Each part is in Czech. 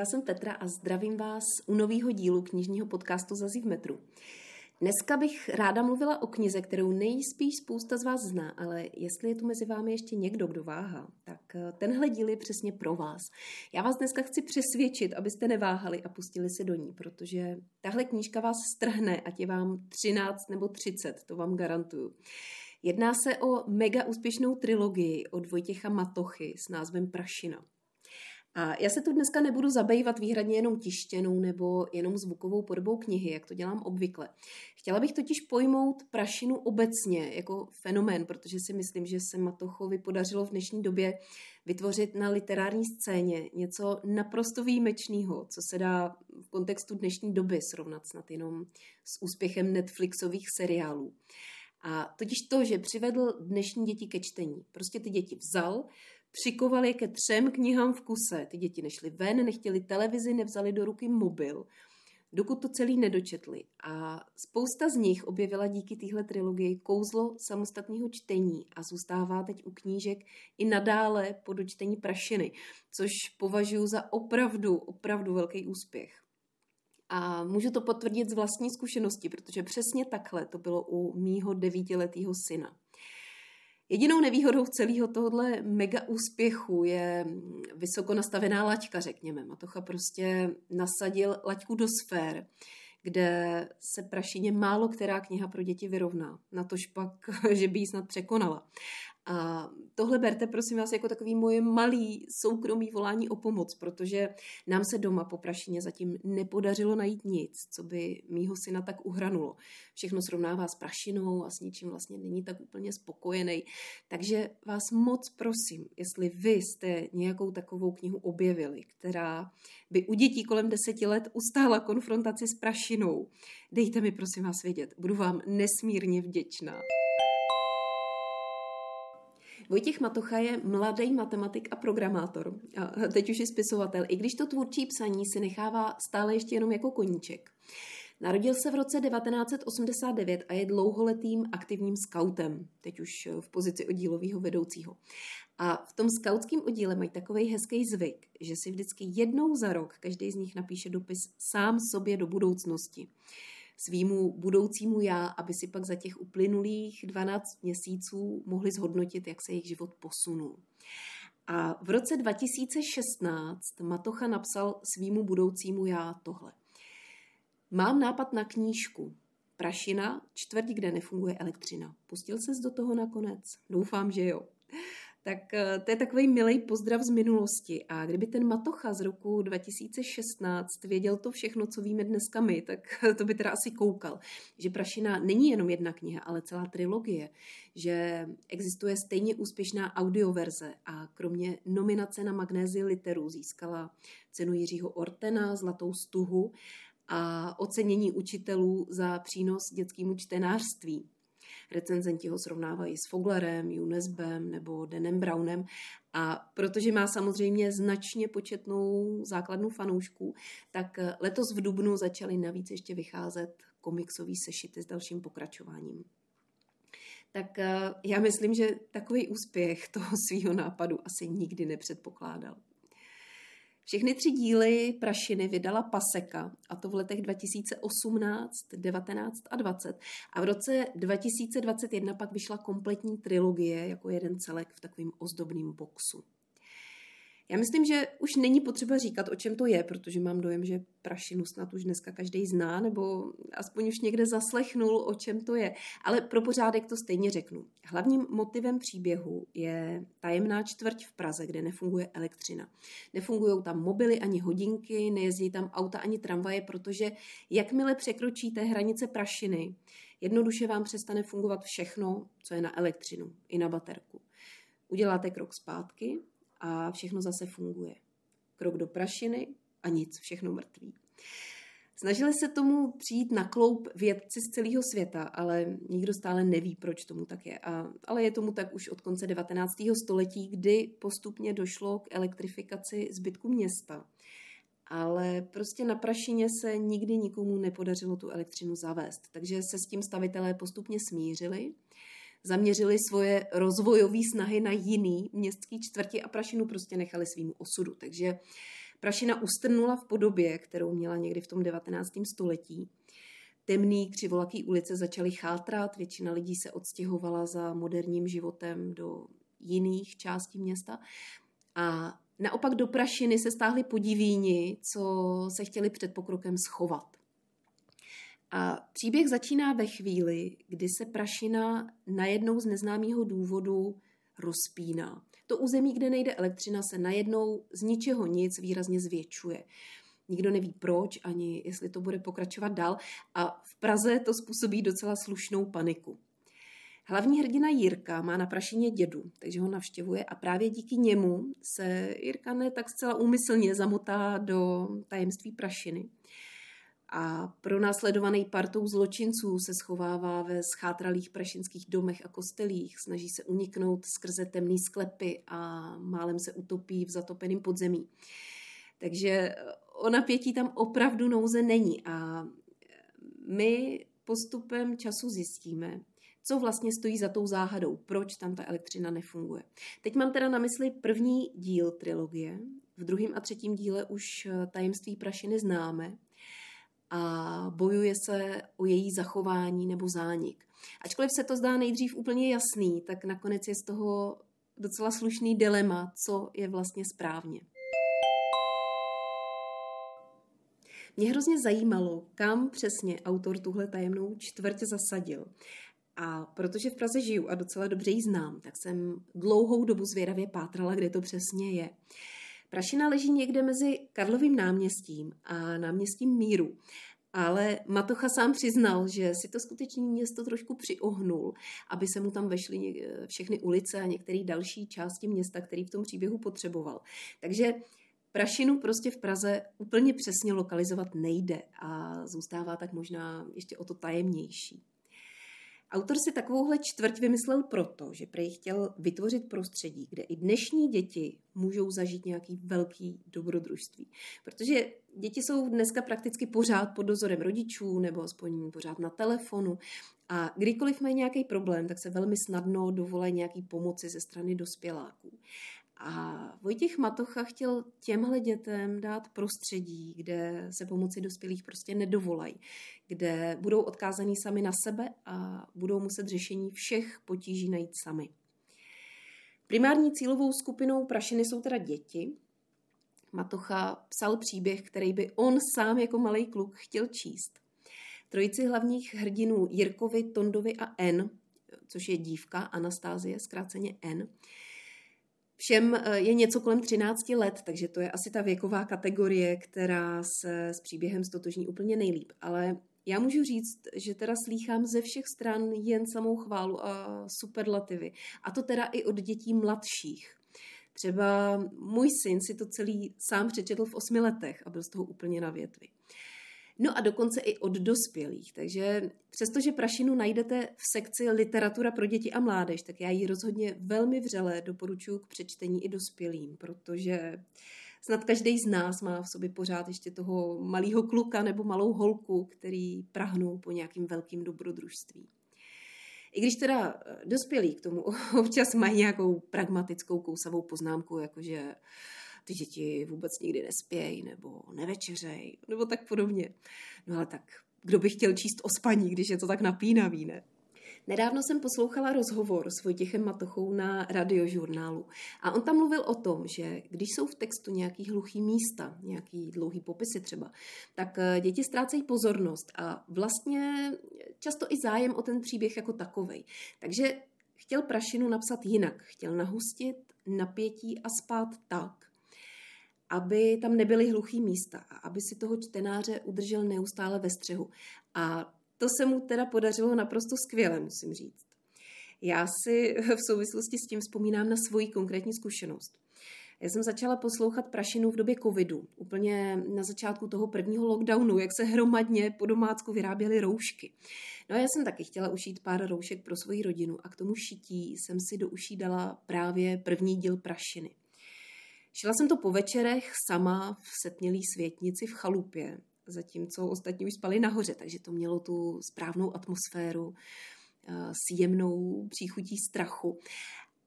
Já jsem Petra a zdravím vás u nového dílu knižního podcastu Zazí v metru. Dneska bych ráda mluvila o knize, kterou nejspíš spousta z vás zná, ale jestli je tu mezi vámi ještě někdo, kdo váhá, tak eh, tenhle díl je přesně pro vás. Já vás dneska chci přesvědčit, abyste neváhali a pustili se do ní, protože tahle knížka vás strhne, ať je vám 13 nebo 30, to vám garantuju. Jedná se o mega úspěšnou trilogii od Vojtěcha Matochy s názvem Prašina. A já se tu dneska nebudu zabývat výhradně jenom tištěnou nebo jenom zvukovou podobou knihy, jak to dělám obvykle. Chtěla bych totiž pojmout prašinu obecně jako fenomén, protože si myslím, že se Matochovi podařilo v dnešní době vytvořit na literární scéně něco naprosto výjimečného, co se dá v kontextu dnešní doby srovnat snad jenom s úspěchem Netflixových seriálů. A totiž to, že přivedl dnešní děti ke čtení. Prostě ty děti vzal, Přikovali je ke třem knihám v kuse. Ty děti nešly ven, nechtěli televizi, nevzali do ruky mobil, dokud to celý nedočetli. A spousta z nich objevila díky téhle trilogii kouzlo samostatného čtení a zůstává teď u knížek i nadále po dočtení prašiny, což považuji za opravdu, opravdu velký úspěch. A můžu to potvrdit z vlastní zkušenosti, protože přesně takhle to bylo u mýho devítiletého syna. Jedinou nevýhodou celého tohohle mega úspěchu je vysoko nastavená laťka, řekněme. Matocha prostě nasadil laťku do sfér, kde se prašině málo která kniha pro děti vyrovná. Na tož pak, že by ji snad překonala. A tohle berte, prosím vás, jako takový moje malý soukromý volání o pomoc, protože nám se doma po prašině zatím nepodařilo najít nic, co by mýho syna tak uhranulo. Všechno srovnává s prašinou a s ničím vlastně není tak úplně spokojený. Takže vás moc prosím, jestli vy jste nějakou takovou knihu objevili, která by u dětí kolem deseti let ustála konfrontaci s prašinou, dejte mi prosím vás vědět. Budu vám nesmírně vděčná. Vojtěch Matocha je mladý matematik a programátor, a teď už je spisovatel, i když to tvůrčí psaní si nechává stále ještě jenom jako koníček. Narodil se v roce 1989 a je dlouholetým aktivním skautem, teď už v pozici oddílového vedoucího. A v tom skautském oddíle mají takový hezký zvyk, že si vždycky jednou za rok každý z nich napíše dopis sám sobě do budoucnosti svýmu budoucímu já, aby si pak za těch uplynulých 12 měsíců mohli zhodnotit, jak se jejich život posunul. A v roce 2016 Matocha napsal svýmu budoucímu já tohle. Mám nápad na knížku. Prašina, čtvrť, kde nefunguje elektřina. Pustil ses do toho nakonec? Doufám, že jo tak eh, to je takový milý pozdrav z minulosti. A kdyby ten Matocha z roku 2016 věděl to všechno, co víme dneska my, tak to by teda asi koukal. Že Prašina není jenom jedna kniha, ale celá trilogie. Že existuje stejně úspěšná audioverze a kromě nominace na Magnézi literu získala cenu Jiřího Ortena, Zlatou stuhu a ocenění učitelů za přínos dětskému čtenářství. Recenzenti ho srovnávají s Foglerem, Junesbem nebo Denem Brownem a protože má samozřejmě značně početnou základnu fanoušků, tak letos v Dubnu začaly navíc ještě vycházet komiksový sešity s dalším pokračováním. Tak eh, já myslím, že takový úspěch toho svého nápadu asi nikdy nepředpokládal. Všechny tři díly Prašiny vydala Paseka, a to v letech 2018, 19 a 20. A v roce 2021 pak vyšla kompletní trilogie jako jeden celek v takovým ozdobným boxu. Já myslím, že už není potřeba říkat, o čem to je, protože mám dojem, že prašinu snad už dneska každý zná, nebo aspoň už někde zaslechnul, o čem to je. Ale pro pořádek to stejně řeknu. Hlavním motivem příběhu je tajemná čtvrť v Praze, kde nefunguje elektřina. Nefungují tam mobily ani hodinky, nejezdí tam auta ani tramvaje, protože jakmile překročíte hranice prašiny, jednoduše vám přestane fungovat všechno, co je na elektřinu, i na baterku. Uděláte krok zpátky, a všechno zase funguje. Krok do prašiny a nic, všechno mrtvý. Snažili se tomu přijít na kloup vědci z celého světa, ale nikdo stále neví, proč tomu tak je. A, ale je tomu tak už od konce 19. století, kdy postupně došlo k elektrifikaci zbytku města. Ale prostě na prašině se nikdy nikomu nepodařilo tu elektřinu zavést, takže se s tím stavitelé postupně smířili zaměřili svoje rozvojové snahy na jiný městský čtvrti a Prašinu prostě nechali svýmu osudu. Takže Prašina ustrnula v podobě, kterou měla někdy v tom 19. století. Temný křivolaký ulice začaly chátrat, většina lidí se odstěhovala za moderním životem do jiných částí města. A naopak do Prašiny se stáhli podivíni, co se chtěli před pokrokem schovat. A příběh začíná ve chvíli, kdy se Prašina najednou z neznámého důvodu rozpíná. To území, kde nejde elektřina, se najednou z ničeho nic výrazně zvětšuje. Nikdo neví proč, ani jestli to bude pokračovat dál a v Praze to způsobí docela slušnou paniku. Hlavní hrdina Jirka má na Prašině dědu, takže ho navštěvuje a právě díky němu se Jirka ne tak zcela úmyslně zamotá do tajemství Prašiny a pro následovaný partou zločinců se schovává ve schátralých prašinských domech a kostelích, snaží se uniknout skrze temné sklepy a málem se utopí v zatopeném podzemí. Takže o napětí tam opravdu nouze není a my postupem času zjistíme, co vlastně stojí za tou záhadou, proč tam ta elektřina nefunguje. Teď mám teda na mysli první díl trilogie, v druhém a třetím díle už tajemství prašiny známe, a bojuje se o její zachování nebo zánik. Ačkoliv se to zdá nejdřív úplně jasný, tak nakonec je z toho docela slušný dilema, co je vlastně správně. Mě hrozně zajímalo, kam přesně autor tuhle tajemnou čtvrť zasadil. A protože v Praze žiju a docela dobře ji znám, tak jsem dlouhou dobu zvědavě pátrala, kde to přesně je. Prašina leží někde mezi Karlovým náměstím a náměstím Míru. Ale Matocha sám přiznal, že si to skutečně město trošku přiohnul, aby se mu tam vešly všechny ulice a některé další části města, který v tom příběhu potřeboval. Takže Prašinu prostě v Praze úplně přesně lokalizovat nejde a zůstává tak možná ještě o to tajemnější. Autor si takovouhle čtvrť vymyslel proto, že prej chtěl vytvořit prostředí, kde i dnešní děti můžou zažít nějaký velký dobrodružství. Protože děti jsou dneska prakticky pořád pod dozorem rodičů nebo aspoň pořád na telefonu a kdykoliv mají nějaký problém, tak se velmi snadno dovolají nějaký pomoci ze strany dospěláků. A Vojtěch Matocha chtěl těmhle dětem dát prostředí, kde se pomoci dospělých prostě nedovolají, kde budou odkázaní sami na sebe a budou muset řešení všech potíží najít sami. Primární cílovou skupinou Prašiny jsou teda děti. Matocha psal příběh, který by on sám jako malý kluk chtěl číst. Trojici hlavních hrdinů Jirkovi, Tondovi a N, což je dívka Anastázie, zkráceně N, Všem eh, je něco kolem 13 let, takže to je asi ta věková kategorie, která se s příběhem stotožní úplně nejlíp. Ale já můžu říct, že teda slýchám ze všech stran jen samou chválu a superlativy. A to teda i od dětí mladších. Třeba můj syn si to celý sám přečetl v osmi letech a byl z toho úplně na větvi. No a dokonce i od dospělých. Takže přestože prašinu najdete v sekci literatura pro děti a mládež, tak já ji rozhodně velmi vřele doporučuji k přečtení i dospělým, protože snad každý z nás má v sobě pořád ještě toho malého kluka nebo malou holku, který prahnou po nějakým velkým dobrodružství. I když teda dospělí k tomu občas mají nějakou pragmatickou kousavou poznámku, jakože ty děti vůbec nikdy nespějí, nebo nevečeřej, nebo tak podobně. No ale tak, kdo by chtěl číst o spaní, když je to tak napínavý, ne? Nedávno jsem poslouchala rozhovor s Vojtěchem Matochou na radiožurnálu a on tam mluvil o tom, že když jsou v textu nějaký hluchý místa, nějaký dlouhý popisy třeba, tak eh, děti ztrácejí pozornost a vlastně často i zájem o ten příběh jako takovej. Takže chtěl Prašinu napsat jinak. Chtěl nahustit napětí a spát tak, aby tam nebyly hluchý místa a aby si toho čtenáře udržel neustále ve střehu. A to se mu teda podařilo naprosto skvěle, musím říct. Já si v souvislosti s tím vzpomínám na svoji konkrétní zkušenost. Já jsem začala poslouchat Prašinu v době covidu, úplně na začátku toho prvního lockdownu, jak se hromadně po domácku vyráběly roušky. No a já jsem taky chtěla ušít pár roušek pro svoji rodinu a k tomu šití jsem si do uší dala právě první díl Prašiny. Šla jsem to po večerech sama v setmělý světnici v chalupě, zatímco ostatní už spali nahoře, takže to mělo tu správnou atmosféru eh, s jemnou příchutí strachu.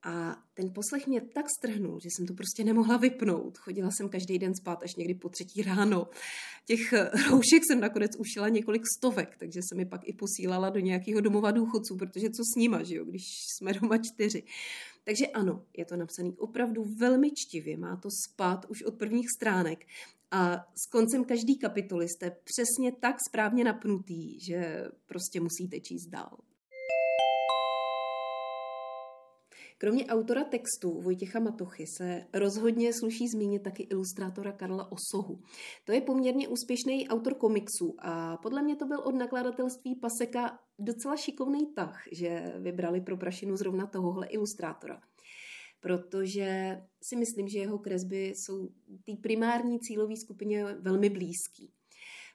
A ten poslech mě tak strhnul, že jsem to prostě nemohla vypnout. Chodila jsem každý den spát až někdy po třetí ráno. Těch roušek jsem nakonec ušila několik stovek, takže jsem mi pak i posílala do nějakého domova důchodců, protože co s nima, že jo, když jsme doma čtyři. Takže ano, je to napsané opravdu velmi čtivě, má to spát už od prvních stránek a s koncem každý kapitoly jste přesně tak správně napnutý, že prostě musíte číst dál. Kromě autora textu Vojtěcha Matochy se rozhodně sluší zmínit taky ilustrátora Karla Osohu. To je poměrně úspěšný autor komiksů a podle mě to byl od nakladatelství Paseka docela šikovný tah, že vybrali pro prašinu zrovna tohohle ilustrátora protože si myslím, že jeho kresby jsou té primární cílové skupině velmi blízký.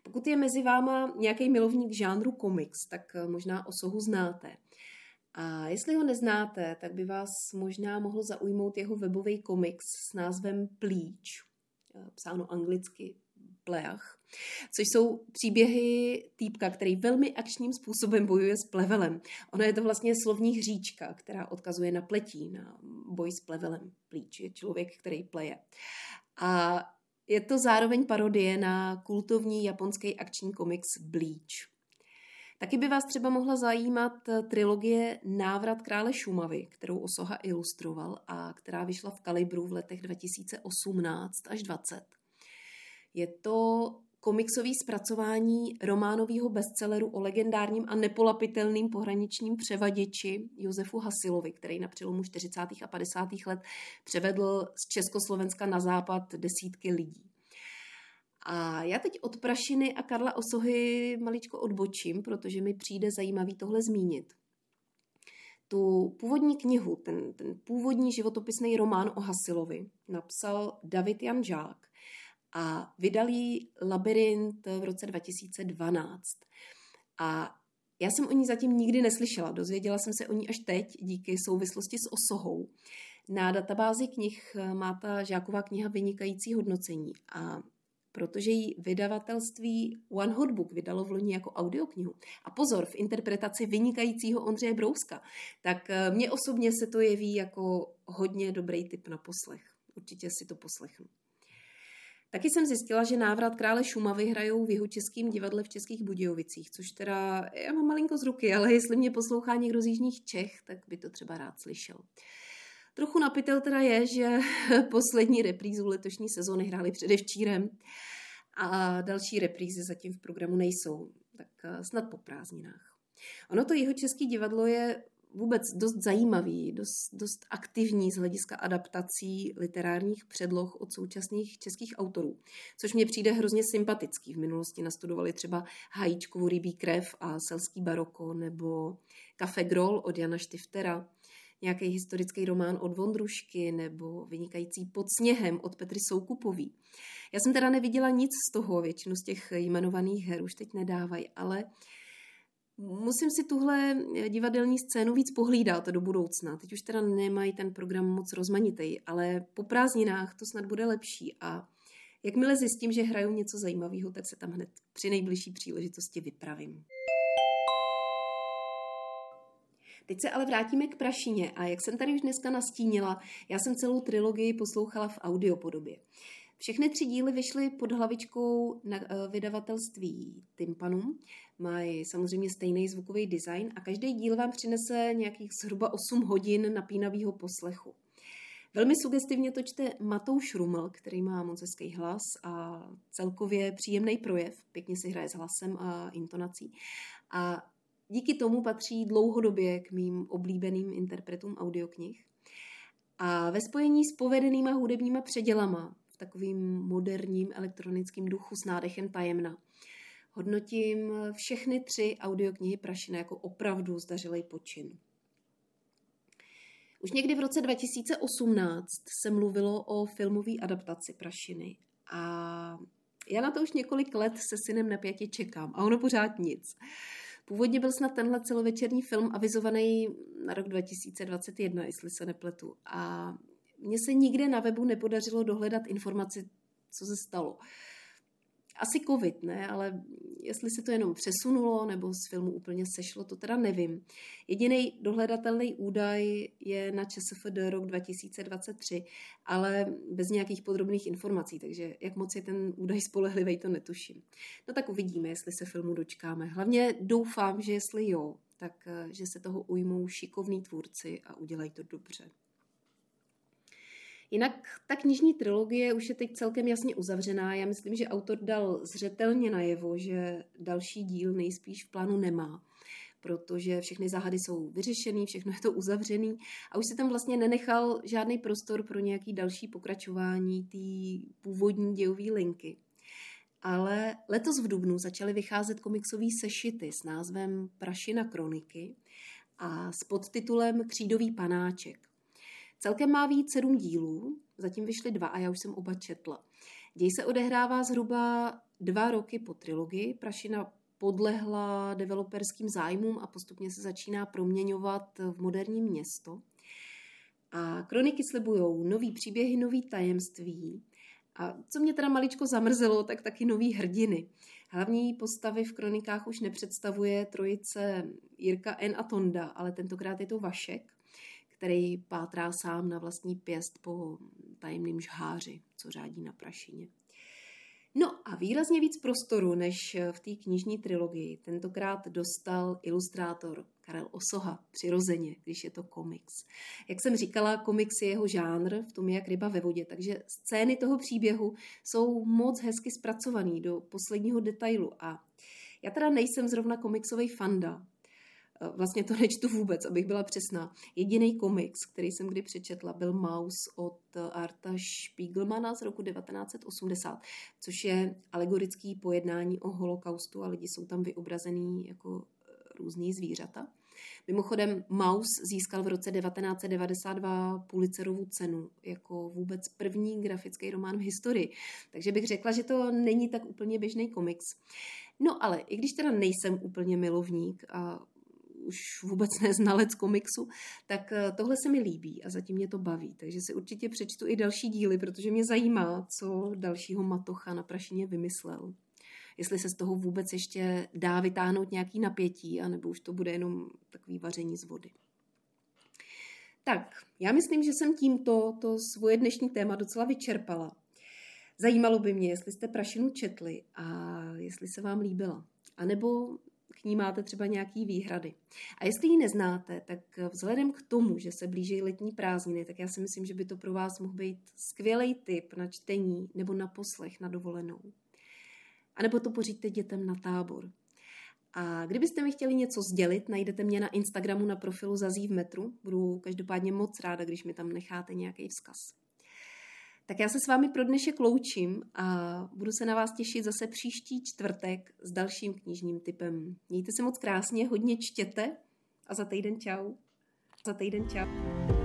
Pokud je mezi váma nějaký milovník žánru komiks, tak možná osohu znáte. A jestli ho neznáte, tak by vás možná mohl zaujmout jeho webový komiks s názvem Plíč, eh, psáno anglicky Pleach, což jsou příběhy týpka, který velmi akčním způsobem bojuje s plevelem. Ono je to vlastně slovní hříčka, která odkazuje na pletí, na boj s plevelem. Plíč je člověk, který pleje. A je to zároveň parodie na kultovní japonský akční komiks Bleach. Taky by vás třeba mohla zajímat eh, trilogie Návrat krále Šumavy, kterou Osoha ilustroval a která vyšla v Kalibru v letech 2018 až 20. Je to komiksový zpracování románového bestselleru o legendárním a nepolapitelným pohraničním převaděči Josefu Hasilovi, který na přelomu 40. a 50. let převedl z Československa na západ desítky lidí. A já teď od Prašiny a Karla Osohy maličko odbočím, protože mi přijde zajímavý tohle zmínit. Tu původní knihu, ten, ten původní životopisný román o Hasilovi, napsal David Jan Žák a vydal ji Labyrint v roce 2012. A já jsem o ní zatím nikdy neslyšela, dozvěděla jsem se o ní až teď díky souvislosti s Osohou. Na databázi knih má ta žáková kniha vynikající hodnocení a protože ji vydavatelství One Hot Book vydalo v loni jako audioknihu. A pozor, v interpretaci vynikajícího Ondřeje Brouska. Tak eh, mně osobně se to jeví jako hodně dobrý tip na poslech. Určitě si to poslechnu. Taky jsem zjistila, že návrat krále Šumavy hrajou v jeho českým divadle v Českých Budějovicích, což teda já mám malinko z ruky, ale jestli mě poslouchá někdo z Jižních Čech, tak by to třeba rád slyšel. Trochu napitel teda je, že poslední reprízu letošní sezóny hráli předevčírem a další reprízy zatím v programu nejsou, tak eh, snad po prázdninách. Ono to jeho české divadlo je vůbec dost zajímavý, dost, dost aktivní z hlediska adaptací literárních předloh od současných českých autorů, což mě přijde hrozně sympatický. V minulosti nastudovali třeba Hajíčkovu rybí krev a Selský baroko nebo Kafe Grol od Jana Štiftera nějaký historický román od Vondrušky nebo vynikající Pod sněhem od Petry Soukupový. Já jsem teda neviděla nic z toho, většinu z těch jmenovaných her už teď nedávají, ale musím si tuhle divadelní scénu víc pohlídat do budoucna. Teď už teda nemají ten program moc rozmanitý, ale po prázdninách to snad bude lepší a jakmile zjistím, že hrajou něco zajímavého, tak se tam hned při nejbližší příležitosti vypravím. Teď se ale vrátíme k Prašině a jak jsem tady už dneska nastínila, já jsem celou trilogii poslouchala v audiopodobě. Všechny tři díly vyšly pod hlavičkou na eh, vydavatelství Tympanum. Mají samozřejmě stejný zvukový design a každý díl vám přinese nějakých zhruba 8 hodin napínavého poslechu. Velmi sugestivně to čte Matouš Ruml, který má moc hezký hlas a celkově příjemný projev, pěkně si hraje s hlasem a intonací. A díky tomu patří dlouhodobě k mým oblíbeným interpretům audioknih. A ve spojení s povedenýma hudebníma předělama v takovým moderním elektronickým duchu s nádechem tajemna hodnotím všechny tři audioknihy Prašina jako opravdu zdařilej počin. Už někdy v roce 2018 se mluvilo o filmové adaptaci Prašiny a já na to už několik let se synem napětě čekám a ono pořád nic. Původně byl snad tenhle celovečerní film avizovaný na rok 2021, jestli se nepletu. A mně se nikde na webu nepodařilo dohledat informaci, co se stalo. Asi covid, ne, ale jestli se to jenom přesunulo nebo z filmu úplně sešlo, to teda nevím. Jediný dohledatelný údaj je na ČSFD rok 2023, ale bez nějakých podrobných informací, takže jak moc je ten údaj spolehlivý, to netuším. No tak uvidíme, jestli se filmu dočkáme. Hlavně doufám, že jestli jo, tak eh, že se toho ujmou šikovní tvůrci a udělají to dobře. Jinak ta knižní trilogie už je teď celkem jasně uzavřená. Já myslím, že autor dal zřetelně najevo, že další díl nejspíš v plánu nemá protože všechny záhady jsou vyřešený, všechno je to uzavřený a už se tam vlastně nenechal žádný prostor pro nějaký další pokračování té původní dějové linky. Ale letos v Dubnu začaly vycházet komiksové sešity s názvem Prašina kroniky a s podtitulem Křídový panáček. Celkem má víc sedm dílů, zatím vyšly dva a já už jsem oba četla. Děj se odehrává zhruba dva roky po trilogii. Prašina podlehla developerským zájmům a postupně se začíná proměňovat v moderní město. A kroniky slibují nový příběhy, nový tajemství. A co mě teda maličko zamrzelo, tak taky nový hrdiny. Hlavní postavy v kronikách už nepředstavuje trojice Jirka N. a Tonda, ale tentokrát je to Vašek který pátrá sám na vlastní pěst po tajemným žháři, co řádí na prašině. No a výrazně víc prostoru než v té knižní trilogii tentokrát dostal ilustrátor Karel Osoha, přirozeně, když je to komiks. Jak jsem říkala, komiks je jeho žánr, v tom je jak ryba ve vodě, takže scény toho příběhu jsou moc hezky zpracovaný do posledního detailu a já teda nejsem zrovna komiksový fanda, vlastně to nečtu vůbec, abych byla přesná. Jediný komiks, který jsem kdy přečetla, byl Maus od eh, Arta Spiegelmana z roku 1980, což je alegorický pojednání o holokaustu a lidi jsou tam vyobrazený jako eh, různý zvířata. Mimochodem, Maus získal v roce 1992 Pulitzerovu cenu jako vůbec první grafický román v historii. Takže bych řekla, že to není tak úplně běžný komiks. No ale i když teda nejsem úplně milovník a už vůbec neznalec komiksu, tak eh, tohle se mi líbí a zatím mě to baví. Takže si určitě přečtu i další díly, protože mě zajímá, co dalšího Matocha na Prašině vymyslel. Jestli se z toho vůbec ještě dá vytáhnout nějaký napětí, anebo už to bude jenom takový vaření z vody. Tak, já myslím, že jsem tímto to svoje dnešní téma docela vyčerpala. Zajímalo by mě, jestli jste Prašinu četli a jestli se vám líbila. A nebo k ní máte třeba nějaký výhrady. A jestli ji neznáte, tak vzhledem k tomu, že se blíží letní prázdniny, tak já si myslím, že by to pro vás mohl být skvělý tip na čtení nebo na poslech na dovolenou. A nebo to poříďte dětem na tábor. A kdybyste mi chtěli něco sdělit, najdete mě na Instagramu na profilu Zazí v metru. Budu každopádně moc ráda, když mi tam necháte nějaký vzkaz. Tak já se s vámi pro dnešek loučím a budu se na vás těšit zase příští čtvrtek s dalším knižním typem. Mějte se moc krásně, hodně čtěte a za týden čau. Za týden čau.